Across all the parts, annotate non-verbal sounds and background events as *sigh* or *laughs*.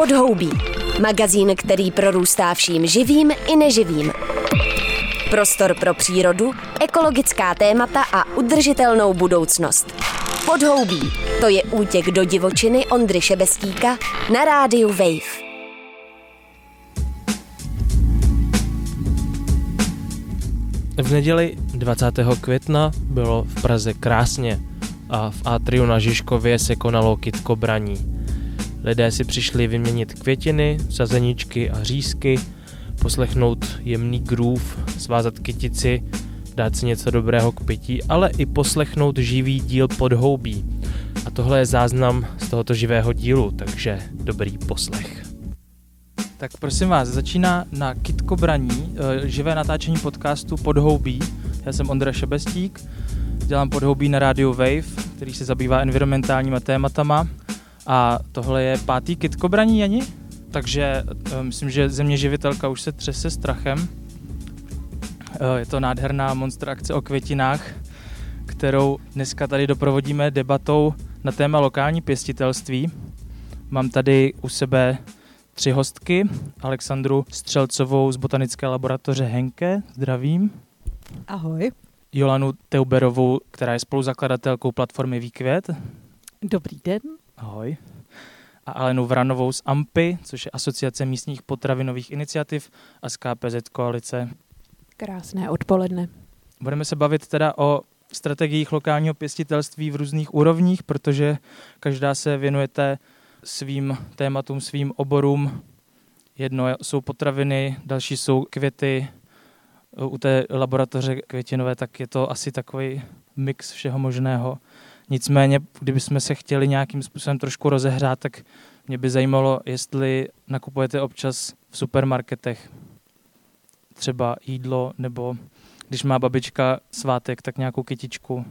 Podhoubí. Magazín, který prorůstá vším živým i neživým. Prostor pro přírodu, ekologická témata a udržitelnou budoucnost. Podhoubí. To je útěk do divočiny Ondry Šebestíka na rádiu Wave. V neděli 20. května bylo v Praze krásně a v Atriu na Žižkově se konalo kitko braní. Lidé si přišli vyměnit květiny, sazeničky a řízky, poslechnout jemný groove, svázat kytici, dát si něco dobrého k pití, ale i poslechnout živý díl podhoubí. A tohle je záznam z tohoto živého dílu, takže dobrý poslech. Tak prosím vás, začíná na Kitko Braní, eh, živé natáčení podcastu Podhoubí. Já jsem Ondra Šebestík, dělám Podhoubí na rádiu Wave, který se zabývá environmentálníma tématama. A tohle je pátý Kitko Braní, Jani? Takže uh, myslím, že země živitelka už se třese strachem. Uh, je to nádherná monster akce o květinách, kterou dneska tady doprovodíme debatou na téma lokální pěstitelství. Mám tady u sebe tři hostky. Alexandru Střelcovou z botanické laboratoře Henke, zdravím. Ahoj. Jolanu Teuberovou, která je spoluzakladatelkou platformy Výkvět. Dobrý den. Ahoj. A Alenu Vranovou z AMPy, což je Asociace místních potravinových iniciativ a z KPZ Koalice. Krásné odpoledne. Budeme se bavit teda o strategiích lokálního pěstitelství v různých úrovních, protože každá se věnujete svým tématům, svým oborům. Jedno jsou potraviny, další jsou květy. U té laboratoře květinové tak je to asi takový mix všeho možného. Nicméně, kdybychom se chtěli nějakým způsobem trošku rozehrát, tak mě by zajímalo, jestli nakupujete občas v supermarketech třeba jídlo, nebo když má babička svátek, tak nějakou kytičku.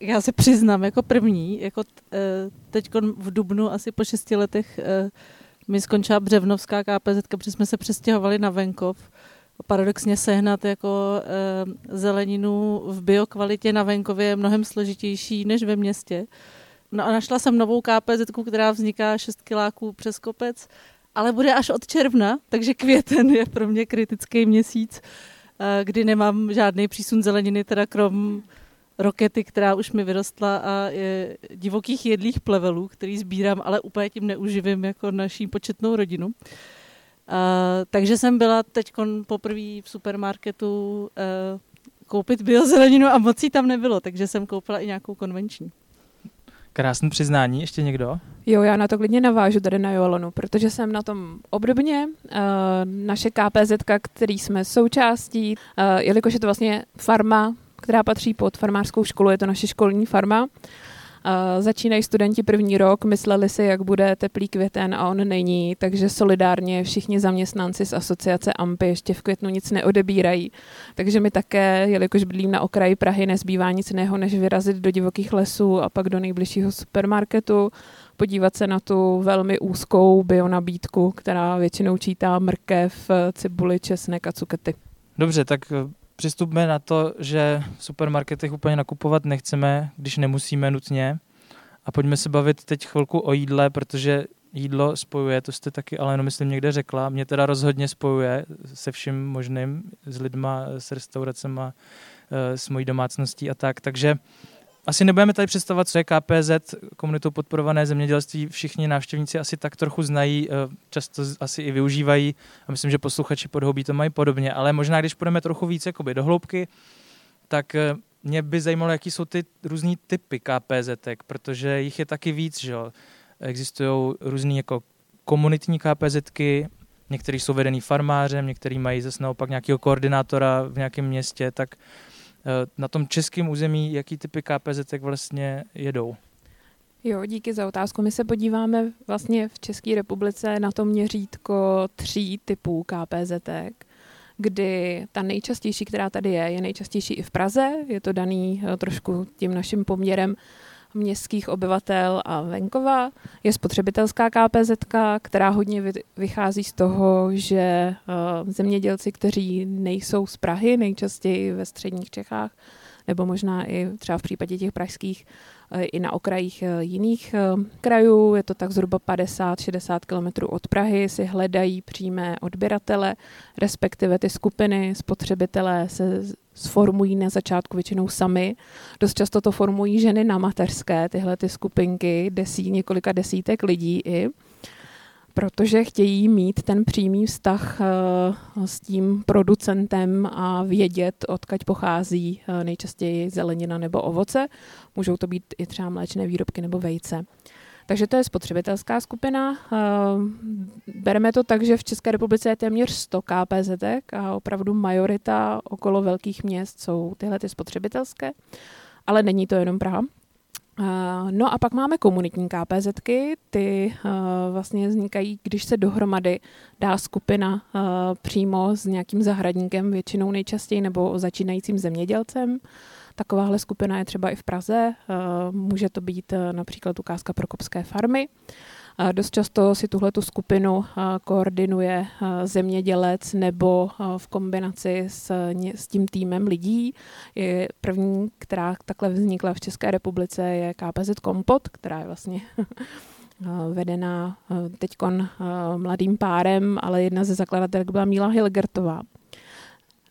Já se přiznám jako první, jako e, teď v Dubnu asi po šesti letech e, mi skončila Břevnovská KPZ, protože jsme se přestěhovali na venkov. Paradoxně sehnat jako e, zeleninu v biokvalitě na venkově je mnohem složitější než ve městě. No a našla jsem novou KPZ, která vzniká 6 kiláků přes kopec, ale bude až od června, takže květen je pro mě kritický měsíc, kdy nemám žádný přísun zeleniny, teda krom rokety, která už mi vyrostla a je divokých jedlých plevelů, který sbírám, ale úplně tím neuživím jako naší početnou rodinu. Takže jsem byla teď poprvé v supermarketu uh, koupit biozeleninu a moc tam nebylo, takže jsem koupila i nějakou konvenční. Krásné přiznání, ještě někdo? Jo, já na to klidně navážu tady na Jolonu, protože jsem na tom obdobně. Uh, naše KPZ, který jsme součástí, uh, jelikož je to vlastně farma která patří pod farmářskou školu, je to naše školní farma. Začínají studenti první rok, mysleli si, jak bude teplý květen a on není, takže solidárně všichni zaměstnanci z asociace AMPy ještě v květnu nic neodebírají. Takže mi také, jelikož bydlím na okraji Prahy, nezbývá nic jiného, než vyrazit do divokých lesů a pak do nejbližšího supermarketu, podívat se na tu velmi úzkou bionabídku, která většinou čítá mrkev, cibuli, česnek a cukety. Dobře, tak přistupme na to, že v supermarketech úplně nakupovat nechceme, když nemusíme nutně. A pojďme se bavit teď chvilku o jídle, protože jídlo spojuje, to jste taky ale jenom myslím někde řekla, mě teda rozhodně spojuje se vším možným, s lidma, s restauracemi, eh, s mojí domácností a tak. Takže asi nebudeme tady představovat, co je KPZ, komunitou podporované zemědělství. Všichni návštěvníci asi tak trochu znají, eh, často asi i využívají a myslím, že posluchači podhoubí to mají podobně, ale možná, když půjdeme trochu více jakoby, do hloubky, tak eh, mě by zajímalo, jaký jsou ty různý typy KPZ, protože jich je taky víc, že. Existují různý jako komunitní KPZky, některý jsou vedený farmářem, některý mají zase naopak nějakého koordinátora v nějakém městě, tak na tom českém území, jaký typy KPZ vlastně jedou? Jo, díky za otázku. My se podíváme vlastně v České republice na to měřítko tří typů KPZ, kdy ta nejčastější, která tady je, je nejčastější i v Praze. Je to daný eh, trošku tím naším poměrem městských obyvatel a venkova. Je spotřebitelská KPZ, která hodně vychází z toho, že zemědělci, kteří nejsou z Prahy, nejčastěji ve středních Čechách, nebo možná i třeba v případě těch pražských eh, i na okrajích eh, jiných eh, krajů, je to tak zhruba 50-60 km od Prahy, si hledají přímé odběratele, respektive ty skupiny spotřebitelé se sformují na začátku většinou sami. Dost často to formují ženy na mateřské, tyhle ty skupinky, desí, několika desítek lidí i protože chtějí mít ten přímý vztah eh, s tím producentem a vědět, odkaď pochází eh, nejčastěji zelenina nebo ovoce. Můžou to být i třeba mléčné výrobky nebo vejce. Takže to je spotřebitelská skupina. Eh, bereme to tak, že v České republice je téměř 100 KPZ a opravdu majorita okolo velkých měst jsou tyhle ty spotřebitelské. Ale není to jenom Praha. No a pak máme komunitní KPZky, ty uh, vlastně vznikají, když se dohromady dá skupina uh, přímo s nějakým zahradníkem, většinou nejčastěji, nebo začínajícím zemědělcem. Takováhle skupina je třeba i v Praze, může to být například ukázka Prokopské farmy. Dost často si tuhle skupinu koordinuje zemědělec nebo v kombinaci s, s tím týmem lidí. Je první, která takhle vznikla v České republice, je KPZ Kompot, která je vlastně *laughs* vedená teď mladým párem, ale jedna ze zakladatelek byla Míla Hilgertová.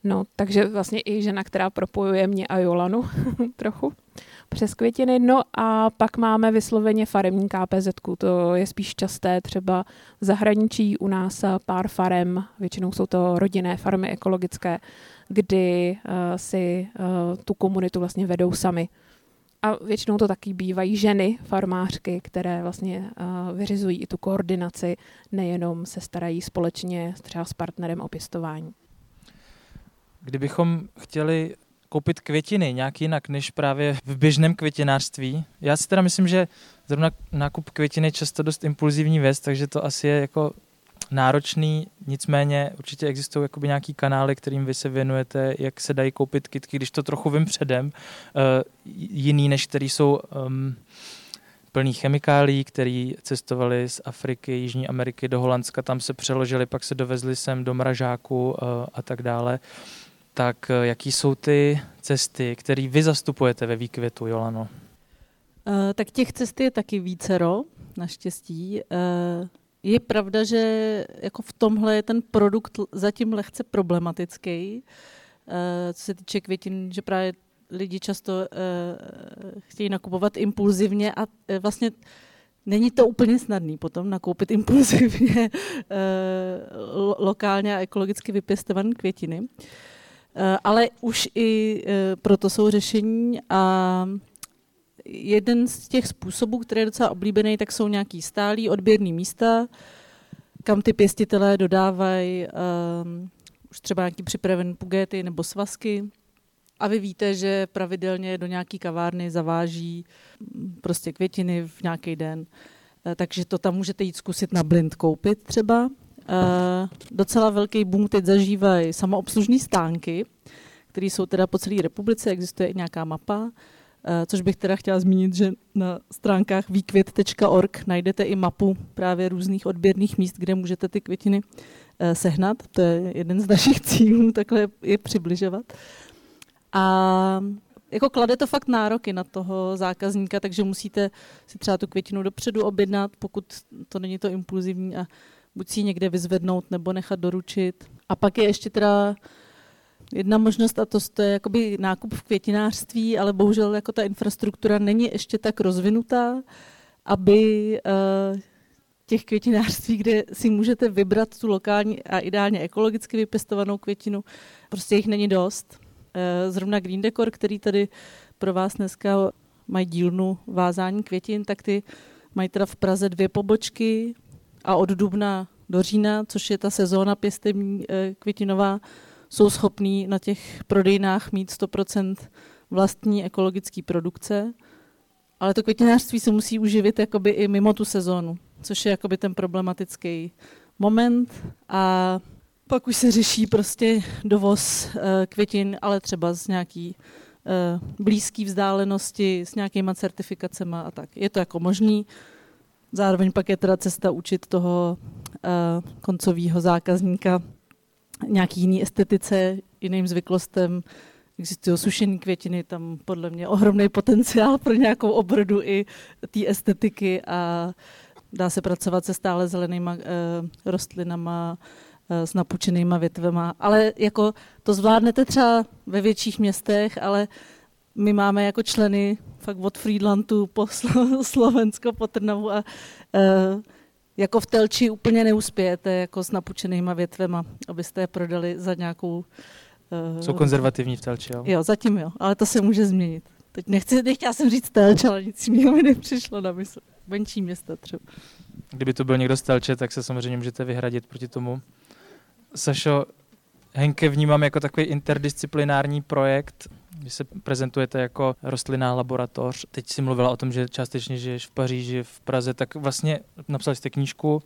No, takže vlastně i žena, která propojuje mě a Jolanu *laughs* trochu přes květiny. No a pak máme vysloveně faremní KPZ, to je spíš časté třeba v zahraničí, u nás pár farem, většinou jsou to rodinné farmy ekologické, kdy uh, si uh, tu komunitu vlastně vedou sami. A většinou to taky bývají ženy, farmářky, které vlastně uh, vyřizují i tu koordinaci, nejenom se starají společně třeba s partnerem o pěstování. Kdybychom chtěli koupit květiny nějak jinak než právě v běžném květinářství. Já si teda myslím, že zrovna nákup květiny je často dost impulzivní věc, takže to asi je jako náročný, nicméně určitě existují jakoby nějaký kanály, kterým vy se věnujete, jak se dají koupit kitky, když to trochu vím předem, uh, jiný, než který jsou um, plný chemikálí, který cestovali z Afriky, Jižní Ameriky do Holandska, tam se přeložili, pak se dovezli sem do mražáku uh, a tak dále. Uh, tak eh, jaký jsou ty cesty, které vy zastupujete ve výkvětu, Jolano? Uh, tak těch cest je taky vícero, naštěstí. Uh, je pravda, že jako v tomhle je ten produkt zatím lehce problematický, co se týče květin, že právě lidi často chtějí nakupovat impulzivně a vlastně není to úplně snadný potom nakoupit impulzivně lokálně a ekologicky vypěstované květiny. Eh, ale už i eh, proto jsou řešení a jeden z těch způsobů, který je docela oblíbený, tak jsou nějaký stálý odběrný místa, kam ty pěstitelé dodávají um, už třeba nějaký připravený pugety nebo svazky. A vy víte, že pravidelně do nějaký kavárny zaváží mm, prostě květiny v nějaký den. Takže to tam můžete jít zkusit na blind koupit třeba. Uh, docela velký boom teď zažívají samoobslužní stánky, které jsou teda po celé republice, existuje i nějaká mapa, uh, což bych teda chtěla zmínit, že na stránkách výkvět.org najdete i mapu právě různých odběrných míst, kde můžete ty květiny uh, sehnat. To je jeden z našich *laughs* cílů, takhle je přibližovat. A jako klade to fakt nároky na toho zákazníka, takže musíte si třeba tu květinu dopředu objednat, pokud to není to impulzivní a buď si ji někde vyzvednout nebo nechat doručit. A pak je ještě teda jedna možnost a to, to je jakoby nákup v květinářství, ale bohužel jako ta infrastruktura není ještě tak rozvinutá, aby uh, těch květinářství, kde si můžete vybrat tu lokální a ideálně ekologicky vypěstovanou květinu, prostě jich není dost. Uh, zrovna Green Decor, který tady pro vás dneska mají dílnu vázání květin, tak ty mají teda v Praze dvě pobočky, a od dubna do října, což je ta sezóna pěstební eh, květinová, jsou schopní na těch prodejnách mít 100% vlastní ekologické produkce, ale to květinářství se musí uživit jakoby i mimo tu sezónu, což je jakoby ten problematický moment a pak už se řeší prostě dovoz eh, květin, ale třeba z nějaký blízké vzdálenosti s nějakýma certifikacemi a tak. Je to jako možný. Zároveň pak je teda cesta učit toho uh, koncového zákazníka nějaký jiný estetice, jiným zvyklostem. Existují sušené květiny, tam podle mě ohromný potenciál pro nějakou obrodu i té estetiky a dá se pracovat se stále zelenýma uh, rostlinama, uh, s napučenýma větvema. Ale jako to zvládnete třeba ve větších městech, ale my máme jako členy fakt od Friedlandu po Slovensko, po Trnavu a uh, jako v Telči úplně neuspějete jako s napučenýma větvema, abyste je prodali za nějakou... Uh, Jsou konzervativní v Telči, jo? Jo, zatím jo, ale to se může změnit. Teď nechci, nechtěla jsem říct Telč, ale nic mi nepřišlo na mysl. Menší města třeba. Kdyby to byl někdo z Telče, tak se samozřejmě můžete vyhradit proti tomu. Sašo, Henke vnímám jako takový interdisciplinární projekt, vy se prezentujete jako rostlinná laboratoř. Teď si mluvila o tom, že částečně žiješ v Paříži, v Praze, tak vlastně napsali jste knížku.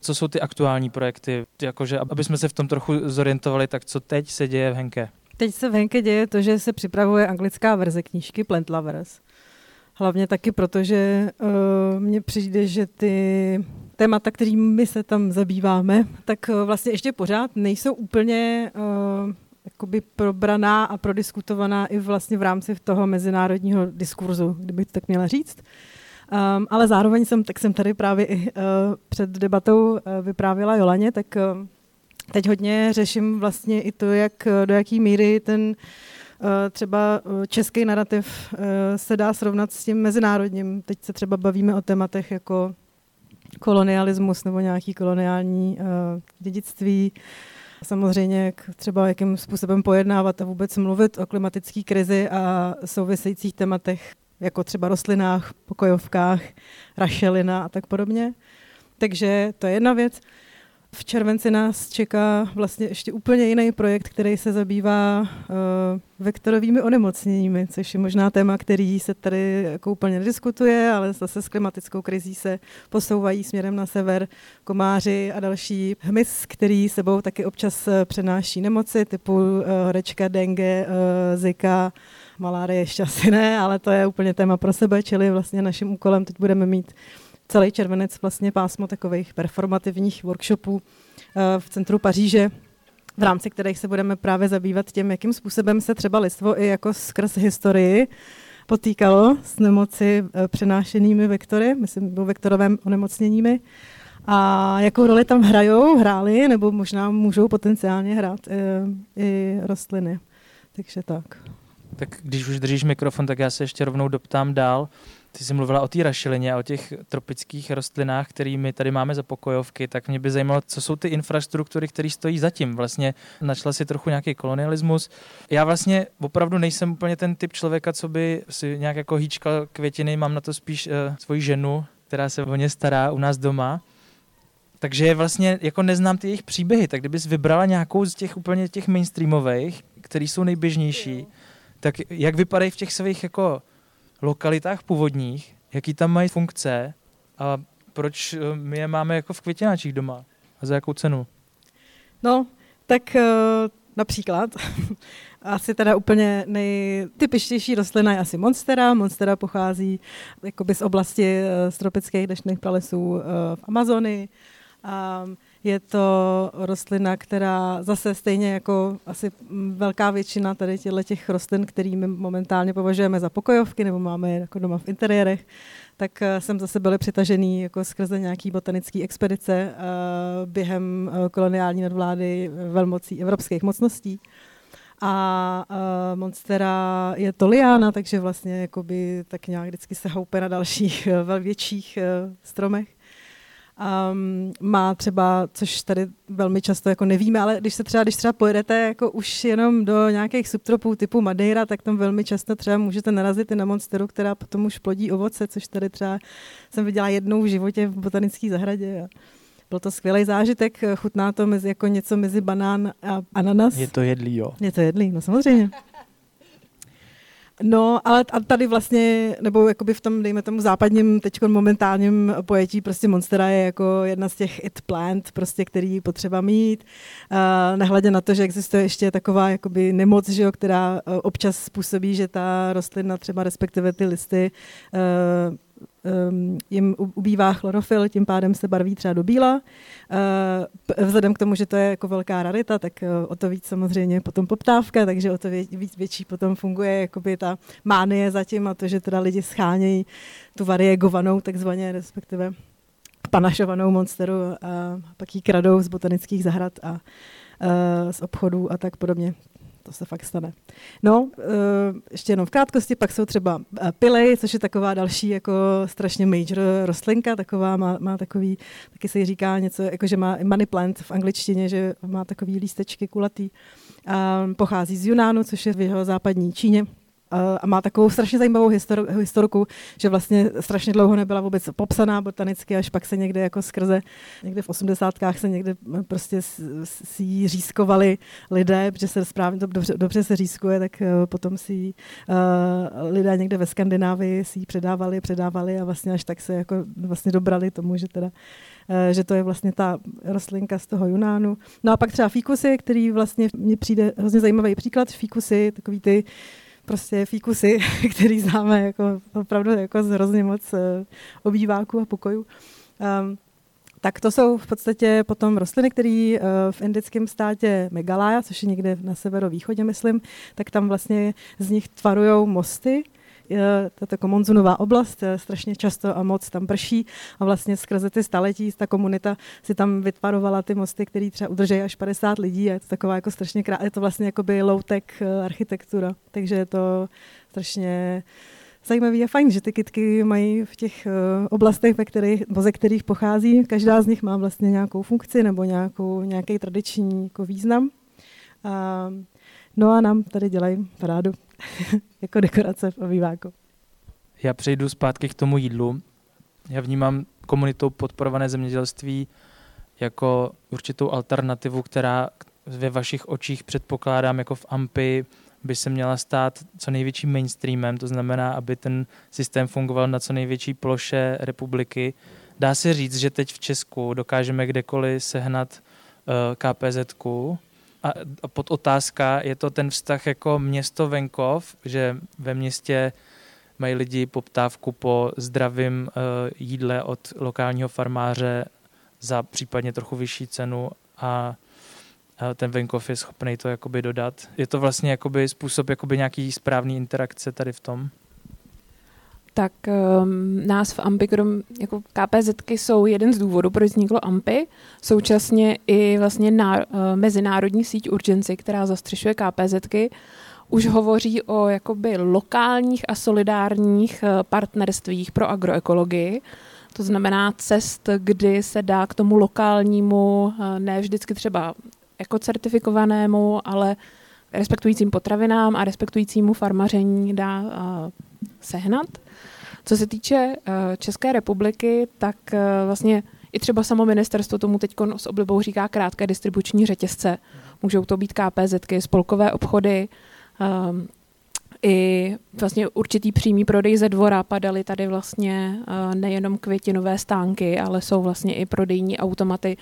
Co jsou ty aktuální projekty? Jakože, aby jsme se v tom trochu zorientovali, tak co teď se děje v Henke? Teď se v Henke děje to, že se připravuje anglická verze knížky Plant Lovers. Hlavně taky proto, že uh, mně přijde, že ty témata, kterými se tam zabýváme, tak uh, vlastně ještě pořád nejsou úplně uh, jakoby probraná a prodiskutovaná i vlastně v rámci toho mezinárodního diskurzu, kdybych to tak měla říct. Um, ale zároveň jsem, tak jsem tady právě i uh, před debatou uh, vyprávěla Jolaně, tak uh, teď hodně řeším vlastně i to, jak do jaký míry ten třeba český narrativ se dá srovnat s tím mezinárodním. Teď se třeba bavíme o tématech jako kolonialismus nebo nějaký koloniální uh, dědictví, Samozřejmě, jak třeba jakým způsobem pojednávat a vůbec mluvit o klimatické krizi a souvisejících tématech, jako třeba rostlinách, pokojovkách, rašelina a tak podobně. Takže to je jedna věc. V červenci nás čeká vlastně ještě úplně jiný projekt, který se zabývá uh, vektorovými onemocněními, což je možná téma, který se tady jako úplně nediskutuje, ale zase s klimatickou krizí se posouvají směrem na sever komáři a další hmyz, který sebou taky občas eh, přenáší nemoci typu uh, horečka, dengue, uh, zika, malárie ještě asi ne, ale to je úplně téma pro sebe, čili vlastně naším úkolem teď budeme mít celý červenec vlastně pásmo takových performativních workshopů eh, v centru Paříže, v rámci kterých se budeme právě zabývat tím, jakým způsobem se třeba lidstvo i jako skrz historii potýkalo s nemoci eh, přenášenými vektory, myslím, vektorovým onemocněními, a jakou roli tam hrajou, hráli, nebo možná můžou potenciálně hrát i, eh, i rostliny. Takže tak. Tak když už držíš mikrofon, tak já se ještě rovnou doptám dál. Ty jsi mluvila o té rašelině a o těch tropických rostlinách, kterými tady máme za pokojovky, tak mě by zajímalo, co jsou ty infrastruktury, které stojí zatím. Vlastně našla si trochu nějaký kolonialismus. Já vlastně opravdu nejsem úplně ten typ člověka, co by si nějak jako hýčkal květiny, mám na to spíš uh, svoji ženu, která se o ně stará u nás doma. Takže vlastně jako neznám ty jejich příběhy, tak kdybys vybrala nějakou z těch úplně těch mainstreamových, které jsou nejběžnější, tak jak vypadají v těch svých jako lokalitách původních, jaký tam mají funkce a proč eh, my je máme jako v květináčích doma a za jakou cenu? No, tak uh, například *laughs* asi teda úplně nejtypičtější rostlina je asi monstera. Monstera pochází jakoby z oblasti uh, z tropických deštných pralesů v Amazonii. Je to rostlina, která zase stejně jako asi velká většina tady těch rostlin, kterými momentálně považujeme za pokojovky nebo máme je jako doma v interiérech, tak eh, jsem zase byli přitažený jako skrze nějaký botanický expedice uh, během uh, koloniální nadvlády velmocí evropských mocností. A uh, Monstera je toliána, takže vlastně jakoby tak nějak vždycky se houpe na dalších uh, větších uh, stromech. Um, má třeba, což tady velmi často jako nevíme, ale když se třeba, když třeba pojedete jako už jenom do nějakých subtropů typu Madeira, tak tam velmi často třeba můžete narazit i na monsteru, která potom už plodí ovoce, což tady třeba jsem viděla jednou v životě v botanické zahradě. A byl to skvělý zážitek, chutná to mezi, jako něco mezi banán a ananas. Je to jedlý, jo? Je to jedlý, no samozřejmě. No, ale a tady vlastně, nebo jakoby v tom, dejme tomu západním, teď momentálním pojetí, prostě Monstera je jako jedna z těch it plant, prostě, který potřeba mít. Uh, nehledě na to, že existuje ještě taková jakoby nemoc, že jo, která uh, občas způsobí, že ta rostlina třeba respektive ty listy um, jim ubývá chlorofil, tím pádem se barví třeba do bíla. Uh, vzhledem k tomu, že to je jako velká rarita, tak uh, o to víc samozřejmě potom poptávka, takže o to víc větší potom funguje jakoby ta mánie zatím a to, že teda lidi schánějí tu variegovanou takzvaně, respektive panašovanou monsteru a pak ji kradou z botanických zahrad a uh, z obchodů a tak podobně to se fakt stane. No, uh, ještě jenom v krátkosti, pak jsou třeba uh, pilej, což je taková další jako strašně major rostlinka, taková má, má takový, taky se jí říká něco, jako že má money plant v angličtině, že má takový lístečky kulatý. Pochází z Junánu, což je v jeho západní Číně a má takovou strašně zajímavou histor- historku, že vlastně strašně dlouho nebyla vůbec popsaná botanicky, až pak se někde jako skrze, někde v osmdesátkách se někde prostě si ji řískovali lidé, protože se správně to dobře, dobře se řískuje, tak uh, potom si uh, lidé někde ve Skandinávii si ji předávali, předávali a vlastně až tak se jako vlastně dobrali tomu, že teda uh, že to je vlastně ta rostlinka z toho Junánu. No a pak třeba fíkusy, který vlastně mně přijde hrozně zajímavý příklad. Fíkusy, takový ty prostě fíkusy, *laughs* který známe jako opravdu jako z hrozně moc eh, obýváků a pokojů. Um, tak to jsou v podstatě potom rostliny, které uh, v indickém státě Meghalaya, což je někde na severovýchodě, myslím, tak tam vlastně z nich tvarují mosty, to jako monzunová oblast, strašně často a moc tam prší a vlastně skrze ty staletí ta komunita si tam vytvarovala ty mosty, které třeba udržejí až 50 lidí a je to taková jako strašně krá... je to vlastně jako by low-tech eh, architektura, takže je to strašně zajímavý a fajn, že ty kitky mají v těch uh, oblastech, ve kterých, ze kterých pochází, každá z nich má vlastně nějakou funkci nebo nějakou, nějaký tradiční jako význam. Uh, no a nám tady dělají parádu. *laughs* jako dekorace v obýváku. Já přejdu zpátky k tomu jídlu. Já vnímám komunitou podporované zemědělství jako určitou alternativu, která ve vašich očích předpokládám jako v AMPy by se měla stát co největším mainstreamem, to znamená, aby ten systém fungoval na co největší ploše republiky. Dá se říct, že teď v Česku dokážeme kdekoliv sehnat eh, KPZ, a, a pod otázka je to ten vztah jako město-venkov, že ve městě mají lidi poptávku po zdravém uh, jídle od lokálního farmáře za případně trochu vyšší cenu a ten venkov je schopný to jakoby dodat. Je to vlastně jakoby způsob jakoby nějaký správný interakce tady v tom? Tak um, nás v AMPy, krom jako KPZky jsou jeden z důvodů, proč vzniklo AMPy, současně i vlastně ná, uh, mezinárodní síť Urgency, která zastřešuje KPZky, už hovoří o jakoby lokálních a solidárních uh, partnerstvích pro agroekologii. To znamená cest, kdy se dá k tomu lokálnímu, uh, ne vždycky třeba ekocertifikovanému, ale respektujícím potravinám a respektujícímu farmaření dá sehnat. Co se týče uh, České republiky, tak uh, vlastně i třeba samo ministerstvo tomu teď s oblibou říká krátké distribuční řetězce. Můžou to být KPZky, spolkové obchody, um, i vlastně určitý přímý prodej ze dvora padaly tady vlastně uh, nejenom květinové stánky, ale jsou vlastně i prodejní automaty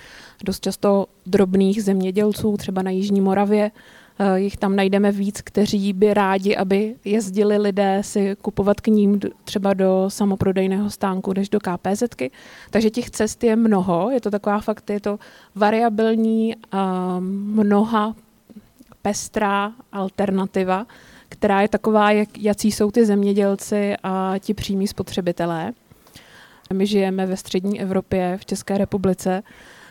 dost často drobných zemědělců, třeba na Jižní Moravě, Eh, jich tam najdeme víc, kteří by rádi, aby jezdili lidé si kupovat k ním třeba do samoprodejného stánku než do KPZky. Takže těch cest je mnoho, je to taková fakt, je to variabilní, mnoha pestrá alternativa, která je taková, jak, jací jsou ty zemědělci a ti přímí spotřebitelé. My žijeme ve střední Evropě, v České republice,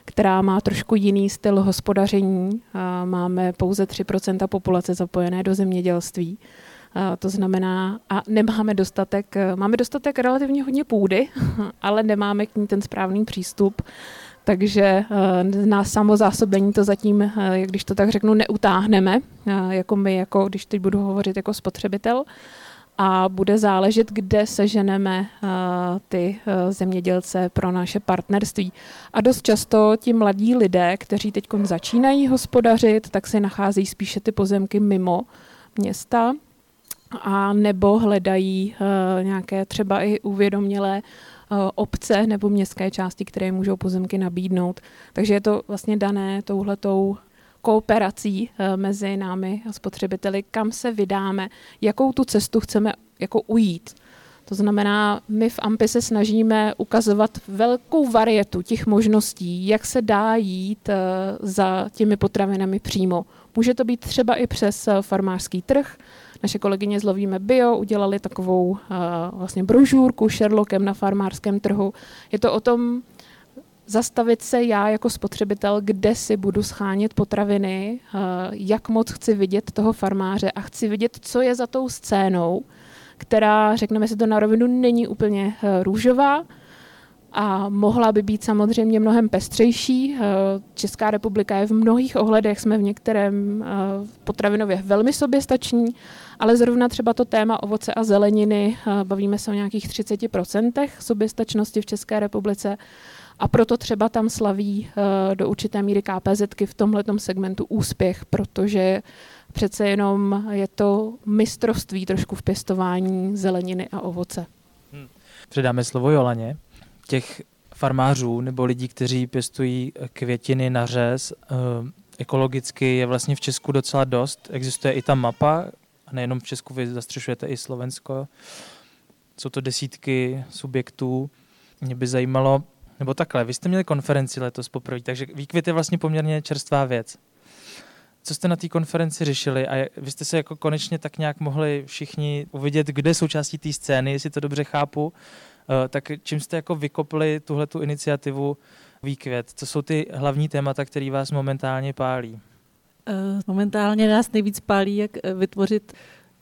která má trošku jiný styl hospodaření. Máme pouze 3% populace zapojené do zemědělství. To znamená, a nemáme dostatek, máme dostatek relativně hodně půdy, *laughs* ale nemáme k ní ten správný přístup. Takže na samozásobení to zatím, jak když to tak řeknu, neutáhneme, jako my, jako když teď budu hovořit jako spotřebitel a bude záležet, kde seženeme uh, ty uh, zemědělce pro naše partnerství. A dost často ti mladí lidé, kteří teď začínají hospodařit, tak se nacházejí spíše ty pozemky mimo města, a nebo hledají uh, nějaké třeba i uvědomělé obce nebo městské části, které můžou pozemky nabídnout. Takže je to vlastně dané touhletou kooperací uh, mezi námi a spotřebiteli, kam se vydáme, jakou tu cestu chceme jako ujít. To znamená, my v AMPI se snažíme ukazovat velkou varietu těch možností, jak se dá jít za těmi potravinami přímo. Může to být třeba i přes farmářský trh, naše kolegyně z Lovíme Bio udělali takovou vlastně brožurku Sherlockem na farmářském trhu. Je to o tom zastavit se já jako spotřebitel, kde si budu schánět potraviny, uh, jak moc chci vidět toho farmáře a chci vidět, co je za tou scénou, která, řekneme si to na rovinu, není úplně uh, růžová, a mohla by být samozřejmě mnohem pestřejší. Česká republika je v mnohých ohledech, jsme v některém potravinově velmi soběstační ale zrovna třeba to téma ovoce a zeleniny, eh, bavíme se o nějakých 30% soběstačnosti v České republice, a proto třeba tam slaví eh, do určité míry KPZky v tomhle segmentu úspěch, protože přece jenom je to mistrovství trošku v pěstování zeleniny a ovoce. Hmm. Předáme slovo Jolaně. Těch farmářů nebo lidí, kteří pěstují květiny na řez, eh, ekologicky je vlastně v Česku docela dost. Existuje i ta mapa, a nejenom v Česku, vy zastřešujete i Slovensko. Jsou to desítky subjektů. Mě by zajímalo, nebo takhle, vy jste měli konferenci letos poprvé, takže výkvět je vlastně poměrně čerstvá věc. Co jste na té konferenci řešili a vy jste se jako konečně tak nějak mohli všichni uvidět, kde součástí té scény, jestli to dobře chápu, eh, tak čím jste jako vykopli tuhle tu iniciativu Výkvět? Co jsou ty hlavní témata, které vás momentálně pálí? Eh, momentálně nás nejvíc pálí, jak eh, vytvořit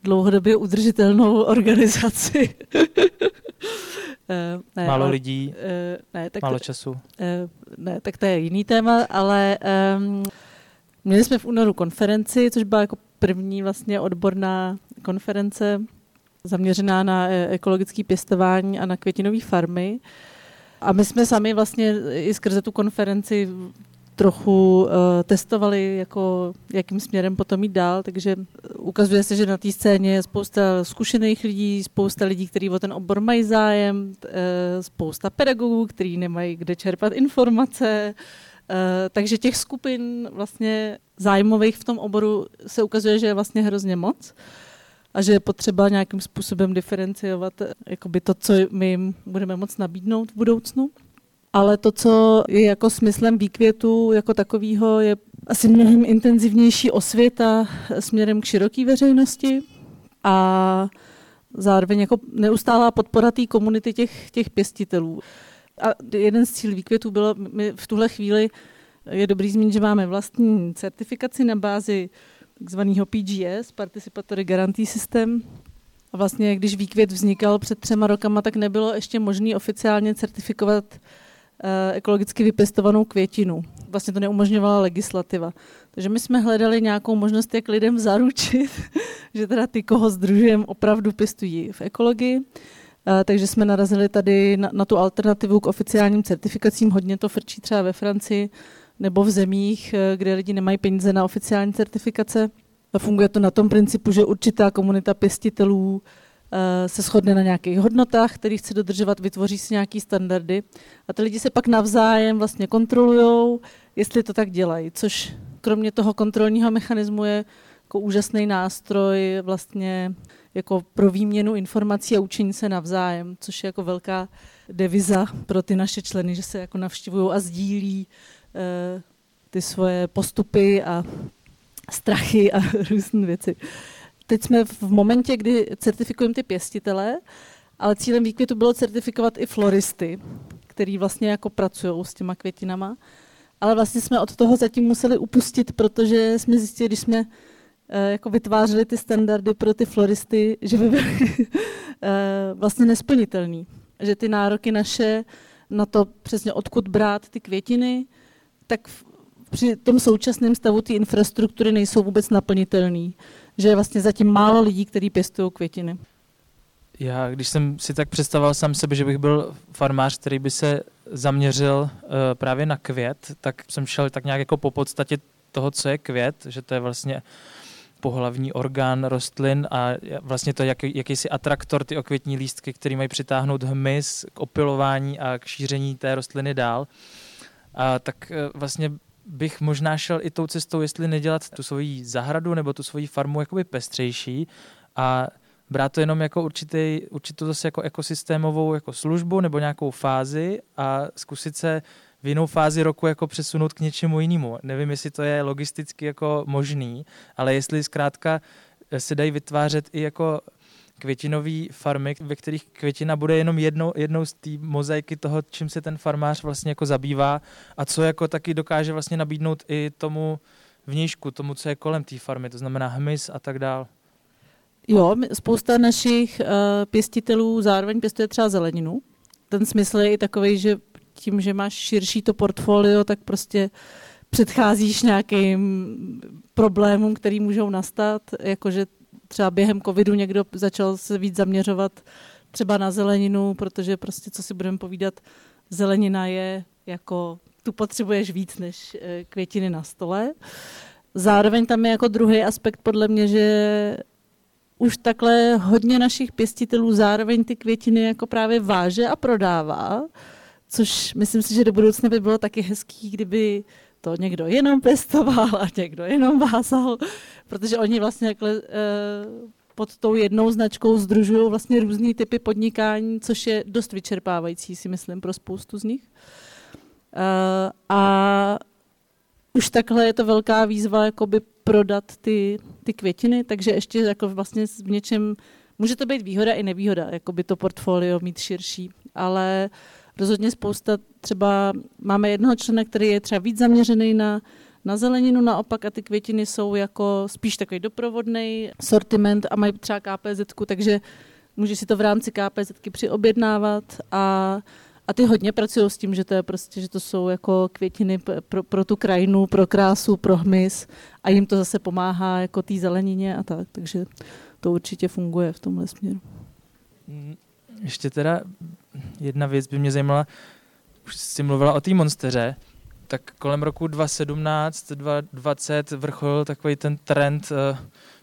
dlouhodobě udržitelnou *laughs* organizaci. Uh, ne, málo ale, lidí, uh, ne, tak málo to, času. Uh, ne, tak to je jiný téma, ale um, měli jsme v únoru konferenci, což byla jako první vlastně odborná konference zaměřená na ekologické pěstování a na květinové farmy. A my jsme sami vlastně i skrze tu konferenci trochu uh, testovali, jako, jakým směrem potom jít dál, takže ukazuje se, že na té scéně je spousta zkušených lidí, spousta lidí, kteří o ten obor mají zájem, uh, spousta pedagogů, kteří nemají kde čerpat informace, uh, takže těch skupin vlastně zájmových v tom oboru se ukazuje, že je vlastně hrozně moc a že je potřeba nějakým způsobem diferenciovat jakoby to, co my jim budeme moc nabídnout v budoucnu ale to, co je jako smyslem výkvětu jako takového, je asi mnohem intenzivnější osvěta směrem k široké veřejnosti a zároveň jako neustálá podpora té komunity těch, těch pěstitelů. A jeden z cílů výkvětu bylo, my v tuhle chvíli je dobrý zmínit, že máme vlastní certifikaci na bázi takzvaného PGS, Participatory Guarantee System. A vlastně, když výkvět vznikal před třema rokama, tak nebylo ještě možné oficiálně certifikovat ekologicky vypěstovanou květinu. Vlastně to neumožňovala legislativa. Takže my jsme hledali nějakou možnost, jak lidem zaručit, *laughs* že teda ty, koho združujeme, opravdu pěstují v ekologii. Uh, takže jsme narazili tady na, na tu alternativu k oficiálním certifikacím. Hodně to frčí třeba ve Francii nebo v zemích, eh, kde lidi nemají peníze na oficiální certifikace. A funguje to na tom principu, že určitá komunita pěstitelů Eh, se shodne na nějakých hodnotách, který chce dodržovat, vytvoří si nějaký standardy a ty lidi se pak navzájem vlastně kontrolují, jestli to tak dělají, což kromě toho kontrolního mechanismu je jako úžasný nástroj vlastně jako pro výměnu informací a učení se navzájem, což je jako velká deviza pro ty naše členy, že se jako navštěvují a sdílí uh, ty svoje postupy a strachy a *laughs* různé věci. Teď jsme v momentě, kdy certifikujeme ty pěstitele, ale cílem výkvětu bylo certifikovat i floristy, který vlastně jako pracují s těma květinama. Ale vlastně jsme od toho zatím museli upustit, protože jsme zjistili, když jsme eh, jako vytvářeli ty standardy pro ty floristy, že by byly *laughs* eh, vlastně nesplnitelný. Že ty nároky naše na to přesně odkud brát ty květiny, tak při tom současném stavu ty infrastruktury nejsou vůbec naplnitelné že je vlastně zatím málo lidí, kteří pěstují květiny. Já, když jsem si tak představoval sám sebe, že bych byl farmář, který by se zaměřil uh, právě na květ, tak jsem šel tak nějak jako po podstatě toho, co je květ, že to je vlastně pohlavní orgán rostlin a vlastně to jak, jakýsi atraktor, ty okvětní lístky, které mají přitáhnout hmyz k opilování a k šíření té rostliny dál. A tak e, vlastně bych možná šel i tou cestou, jestli nedělat tu svoji zahradu nebo tu svoji farmu jakoby pestřejší a brát to jenom jako určitý, určitou zase jako ekosystémovou jako službu nebo nějakou fázi a zkusit se v jinou fázi roku jako přesunout k něčemu jinému. Nevím, jestli to je logisticky jako možný, ale jestli zkrátka se dají vytvářet i jako květinové farmy, ve kterých květina bude jenom jednou, jednou z té mozaiky toho, čím se ten farmář vlastně jako zabývá a co jako taky dokáže vlastně nabídnout i tomu vnějšku, tomu, co je kolem té farmy, to znamená hmyz a tak dál. Jo, spousta našich uh, pěstitelů zároveň pěstuje třeba zeleninu. Ten smysl je i takový, že tím, že máš širší to portfolio, tak prostě předcházíš nějakým problémům, který můžou nastat, jakože třeba během covidu někdo začal se víc zaměřovat třeba na zeleninu, protože prostě, co si budeme povídat, zelenina je jako, tu potřebuješ víc než eh, květiny na stole. Zároveň tam je jako druhý aspekt podle mě, že už takhle hodně našich pěstitelů zároveň ty květiny jako právě váže a prodává, což myslím si, že do budoucna by bylo taky hezký, kdyby to někdo jenom pestoval a někdo jenom vázal, protože oni vlastně takhle uh, pod tou jednou značkou združují vlastně různé typy podnikání, což je dost vyčerpávající, si myslím, pro spoustu z nich. Uh, a už takhle je to velká výzva jakoby prodat ty, ty květiny, takže ještě jako vlastně v něčem, může to být výhoda i nevýhoda, jakoby to portfolio mít širší, ale rozhodně spousta, třeba máme jednoho člena, který je třeba víc zaměřený na, na zeleninu naopak a ty květiny jsou jako spíš takový doprovodný sortiment a mají třeba KPZ, takže může si to v rámci KPZ přiobjednávat a a ty hodně pracují s tím, že to je prostě, že to jsou jako květiny pro, pro tu krajinu, pro krásu, pro hmyz a jim to zase pomáhá jako té zelenině a tak, takže to určitě funguje v tomhle směru. Mm, ještě teda jedna věc by mě zajímala, už jsi mluvila o té monsteře, tak kolem roku 2017, 2020 vrcholil takový ten trend uh,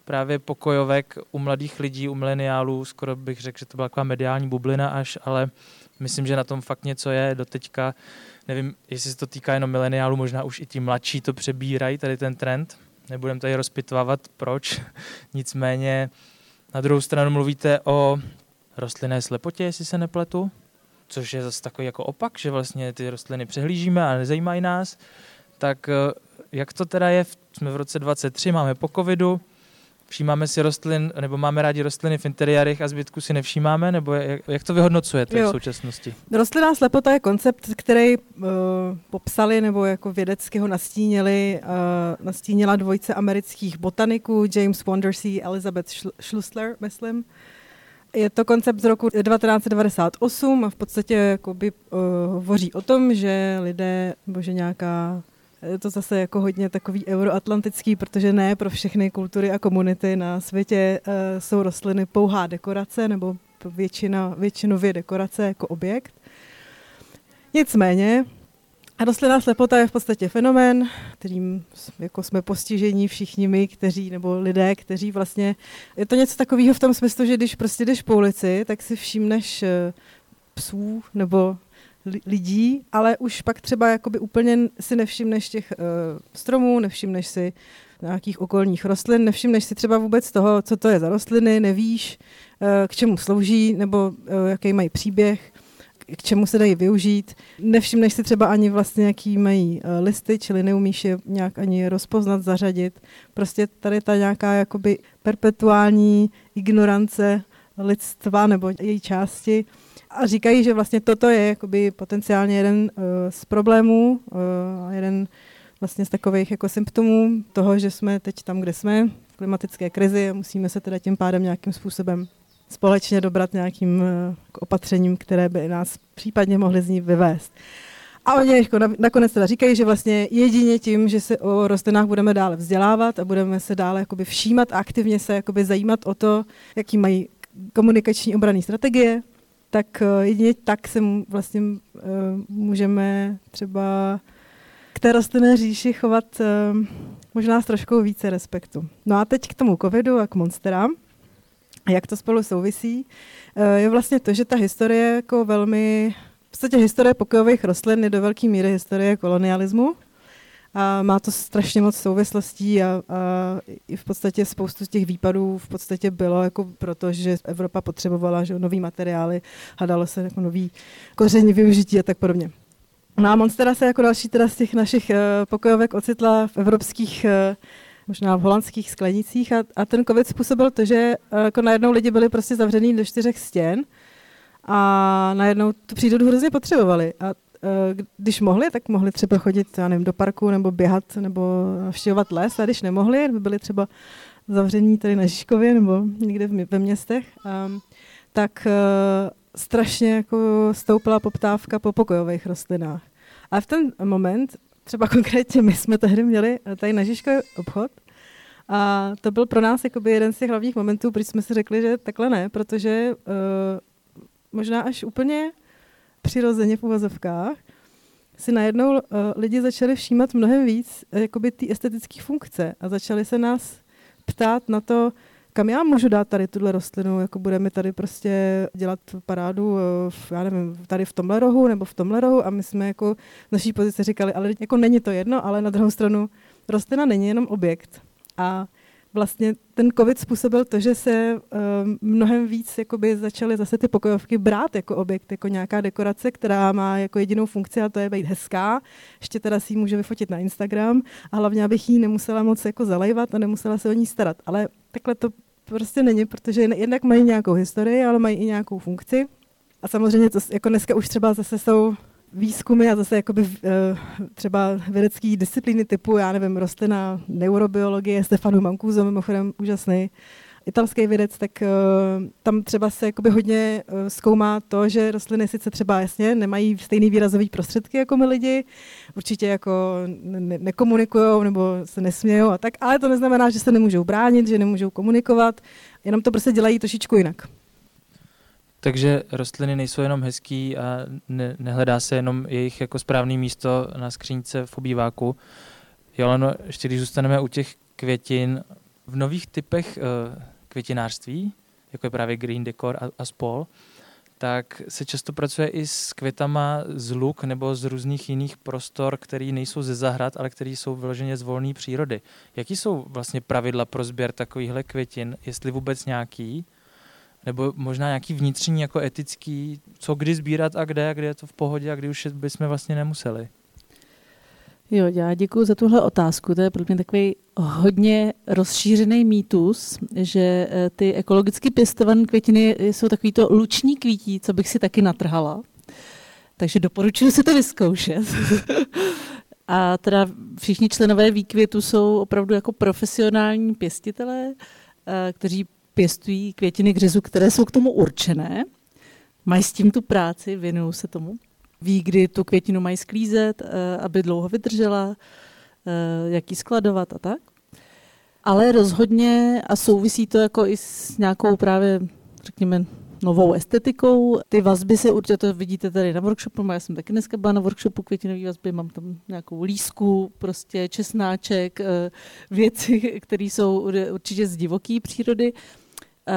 právě pokojovek u mladých lidí, u mileniálů, skoro bych řekl, že to byla taková mediální bublina až, ale myslím, že na tom fakt něco je do teďka. Nevím, jestli se to týká jenom mileniálů, možná už i ti mladší to přebírají, tady ten trend. Nebudem tady rozpitvávat, proč. *laughs* Nicméně na druhou stranu mluvíte o rostlinné slepotě, jestli se nepletu, což je zase takový jako opak, že vlastně ty rostliny přehlížíme a nezajímají nás. Tak eh, jak to teda je? Jsme v roce 23, máme po covidu, Všímáme si rostlin, nebo máme rádi rostliny v interiérech a zbytku si nevšímáme, nebo jak, jak to vyhodnocujete jo. v současnosti? Rostlinná slepota je koncept, který uh, popsali nebo jako vědecky ho nastínili, uh, nastínila dvojce amerických botaniků James Wondersea, Elizabeth Schlussler, myslím. Je to koncept z roku 1998 a v podstatě jakoby, uh, hovoří o tom, že lidé, nebo že nějaká je to zase jako hodně takový euroatlantický, protože ne pro všechny kultury a komunity na světě uh, jsou rostliny pouhá dekorace nebo většina, většinově dekorace jako objekt. Nicméně, rostlinná slepota je v podstatě fenomén, kterým jako jsme postižení všichni my, kteří, nebo lidé, kteří vlastně, je to něco takového v tom smyslu, že když prostě jdeš po ulici, tak si všimneš eh, psů nebo lidí, ale už pak třeba jakoby úplně si nevšimneš těch uh, stromů, nevšimneš si nějakých okolních rostlin, nevšimneš si třeba vůbec toho, co to je za rostliny, nevíš, uh, k čemu slouží, nebo uh, jaký mají příběh, k čemu se dají využít. Nevšimneš si třeba ani vlastně, jaký mají uh, listy, čili neumíš je nějak ani rozpoznat, zařadit. Prostě tady ta nějaká jakoby perpetuální ignorance lidstva nebo její části a říkají, že vlastně toto je jakoby potenciálně jeden uh, z problémů, uh, jeden vlastně z takových jako symptomů toho, že jsme teď tam, kde jsme, klimatické krizi a musíme se teda tím pádem nějakým způsobem společně dobrat nějakým uh, opatřením, které by nás případně mohly z ní vyvést. A oni jako nakonec teda říkají, že vlastně jedině tím, že se o rostlinách budeme dále vzdělávat a budeme se dále jakoby všímat a aktivně se jakoby zajímat o to, jaký mají komunikační obrané strategie, tak eh, jedině tak se vlastně eh, můžeme třeba k té rostlinné říši chovat možná s troškou více respektu. No a teď k tomu covidu a k monsterám. Jak to spolu souvisí, uh, je vlastně to, že ta historie jako velmi, v podstatě historie pokojových rostlin je do velké míry historie kolonialismu, a má to strašně moc souvislostí a, a i v podstatě spoustu těch výpadů v podstatě bylo jako proto, že Evropa potřebovala že, nový materiály, hledalo se jako nový koření využití a tak podobně. No a Monstera se jako další teda z těch našich uh, pokojovek ocitla v evropských uh, možná v holandských sklenicích a, a ten covid způsobil to, že uh, jako najednou lidi byli prostě zavřený do čtyřech stěn a najednou tu přírodu hrozně potřebovali. A Eh, když mohli, tak mohli třeba chodit já nevím, do parku nebo běhat nebo navštěvovat les a když nemohli, by byli třeba zavření tady na Žižkově nebo někde ve městech, um, tak uh, strašně jako stoupila poptávka po pokojových rostlinách. A v ten moment, třeba konkrétně my jsme tehdy měli tady na Žižkově obchod a to byl pro nás jakoby jeden z těch hlavních momentů, proč jsme si řekli, že takhle ne, protože uh, možná až úplně přirozeně v uvazovkách, si najednou uh, lidi začali všímat mnohem víc jakoby ty estetické funkce a začali se nás ptát na to, kam já můžu dát tady tuhle rostlinu, jako budeme tady prostě dělat parádu, uh, v, já nevím, tady v tomhle rohu nebo v tomhle rohu a my jsme jako z naší pozice říkali, ale jako není to jedno, ale na druhou stranu rostlina není jenom objekt. A vlastně ten covid způsobil to, že se um, mnohem víc jakoby začaly zase ty pokojovky brát jako objekt, jako nějaká dekorace, která má jako jedinou funkci a to je být hezká. Ještě teda si ji může vyfotit na Instagram a hlavně, abych ji nemusela moc jako zalejvat a nemusela se o ní starat. Ale takhle to prostě není, protože jednak mají nějakou historii, ale mají i nějakou funkci. A samozřejmě to, jako dneska už třeba zase jsou výzkumy a zase jakoby, eh, třeba vědecké disciplíny typu, já nevím, rostlina neurobiologie, Stefanu Mancuso, mimochodem úžasný italský vědec, tak uh, tam třeba se jakoby hodně uh, zkoumá to, že rostliny sice třeba jasně nemají stejný výrazový prostředky jako my lidi, určitě jako ne- nekomunikují nebo se nesmějou a tak, ale to neznamená, že se nemůžou bránit, že nemůžou komunikovat, jenom to prostě dělají trošičku jinak. Takže rostliny nejsou jenom hezký a ne, nehledá se jenom jejich jako správné místo na skřínce v obýváku. Jolano, ještě když zůstaneme u těch květin, v nových typech uh, květinářství, jako je právě green decor a, a spol, tak se často pracuje i s květama z luk nebo z různých jiných prostor, které nejsou ze zahrad, ale které jsou vyloženě z volné přírody. Jaký jsou vlastně pravidla pro sběr takovýchhle květin, jestli vůbec nějaký? nebo možná nějaký vnitřní jako etický, co kdy sbírat a kde, a kde je to v pohodě a kdy už bychom vlastně nemuseli. Jo, já děkuji za tuhle otázku. To je pro mě takový hodně rozšířený mýtus, že eh, ty ekologicky pěstované květiny jsou takový to luční kvítí, co bych si taky natrhala. Takže doporučuji si to vyzkoušet. *laughs* A teda všichni členové výkvětu jsou opravdu jako profesionální pěstitelé, eh, kteří pěstují květiny k řezu, které jsou k tomu určené, mají s tím tu práci, věnují se tomu, ví, kdy tu květinu mají sklízet, eh, aby dlouho vydržela, eh, jak ji skladovat a tak. Ale rozhodně, a souvisí to jako i s nějakou právě, řekněme, novou estetikou. Ty vazby se určitě, to vidíte tady na workshopu, já jsem taky dneska byla na workshopu květinové vazby, mám tam nějakou lísku, prostě česnáček, eh, věci, *laughs* které jsou určitě z divoké přírody. Uh,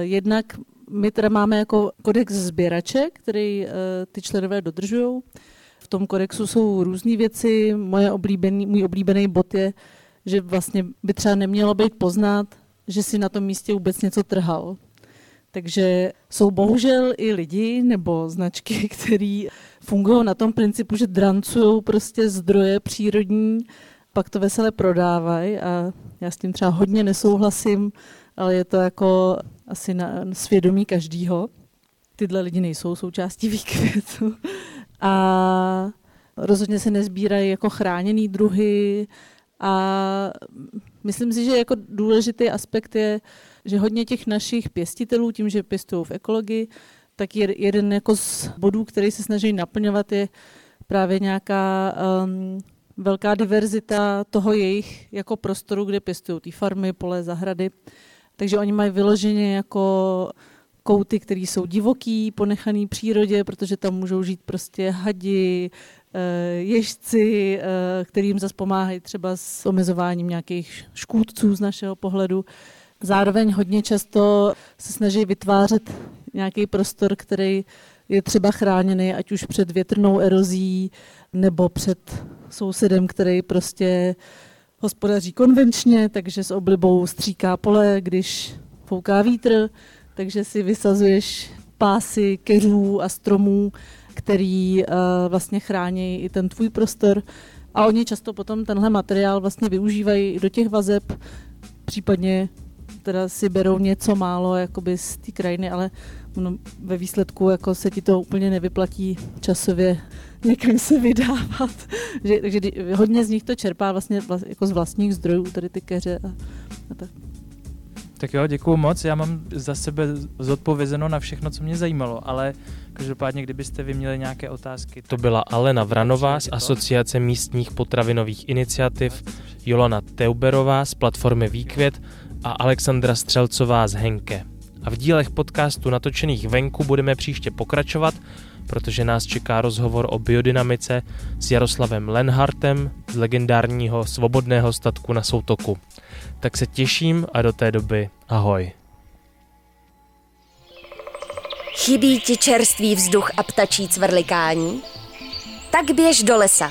jednak my teda máme jako kodex sběrače, který uh, ty členové dodržují. V tom kodexu jsou různé věci. Moje oblíbený, můj oblíbený bod je, že vlastně by třeba nemělo být poznat, že si na tom místě vůbec něco trhal. Takže jsou bohužel i lidi nebo značky, *laughs* které fungují na tom principu, že drancují prostě zdroje přírodní, pak to vesele prodávají a já s tím třeba hodně nesouhlasím ale je to jako asi na svědomí každýho. Tyhle lidi nejsou součástí výkvětu. A rozhodně se nezbírají jako chráněný druhy a myslím si, že jako důležitý aspekt je, že hodně těch našich pěstitelů, tím, že pěstují v ekologii, tak jeden jako z bodů, který se snaží naplňovat, je právě nějaká um, velká diverzita toho jejich jako prostoru, kde pěstují ty farmy, pole, zahrady. Takže oni mají vyloženě jako kouty, které jsou divoký, ponechaný přírodě, protože tam můžou žít prostě hadi, eh, ježci, eh, kterým zase pomáhají třeba s omezováním nějakých škůdců z našeho pohledu. Zároveň hodně často se snaží vytvářet nějaký prostor, který je třeba chráněný, ať už před větrnou erozí, nebo před sousedem, který prostě hospodaří konvenčně, takže s oblibou stříká pole, když fouká vítr, takže si vysazuješ pásy keřů a stromů, který uh, vlastně chrání i ten tvůj prostor. A oni často potom tenhle materiál vlastně využívají do těch vazeb, případně teda si berou něco málo jakoby z té krajiny, ale ono ve výsledku jako se ti to úplně nevyplatí časově někam se vydávat. *laughs* že, takže hodně z nich to čerpá vlastně vlast, jako z vlastních zdrojů, tady ty keře a, a tak. Tak jo, děkuju moc. Já mám za sebe zodpovězeno na všechno, co mě zajímalo, ale každopádně, kdybyste vy měli nějaké otázky. To byla Alena Vranová z Asociace místních potravinových iniciativ, Jolana Teuberová z platformy Výkvět a Alexandra Střelcová z Henke. A v dílech podcastu natočených venku budeme příště pokračovat, protože nás čeká rozhovor o biodynamice s Jaroslavem Lenhartem z legendárního svobodného statku na Soutoku. Tak se těším a do té doby ahoj. Chybí ti čerstvý vzduch a ptačí cvrlikání? Tak běž do lesa.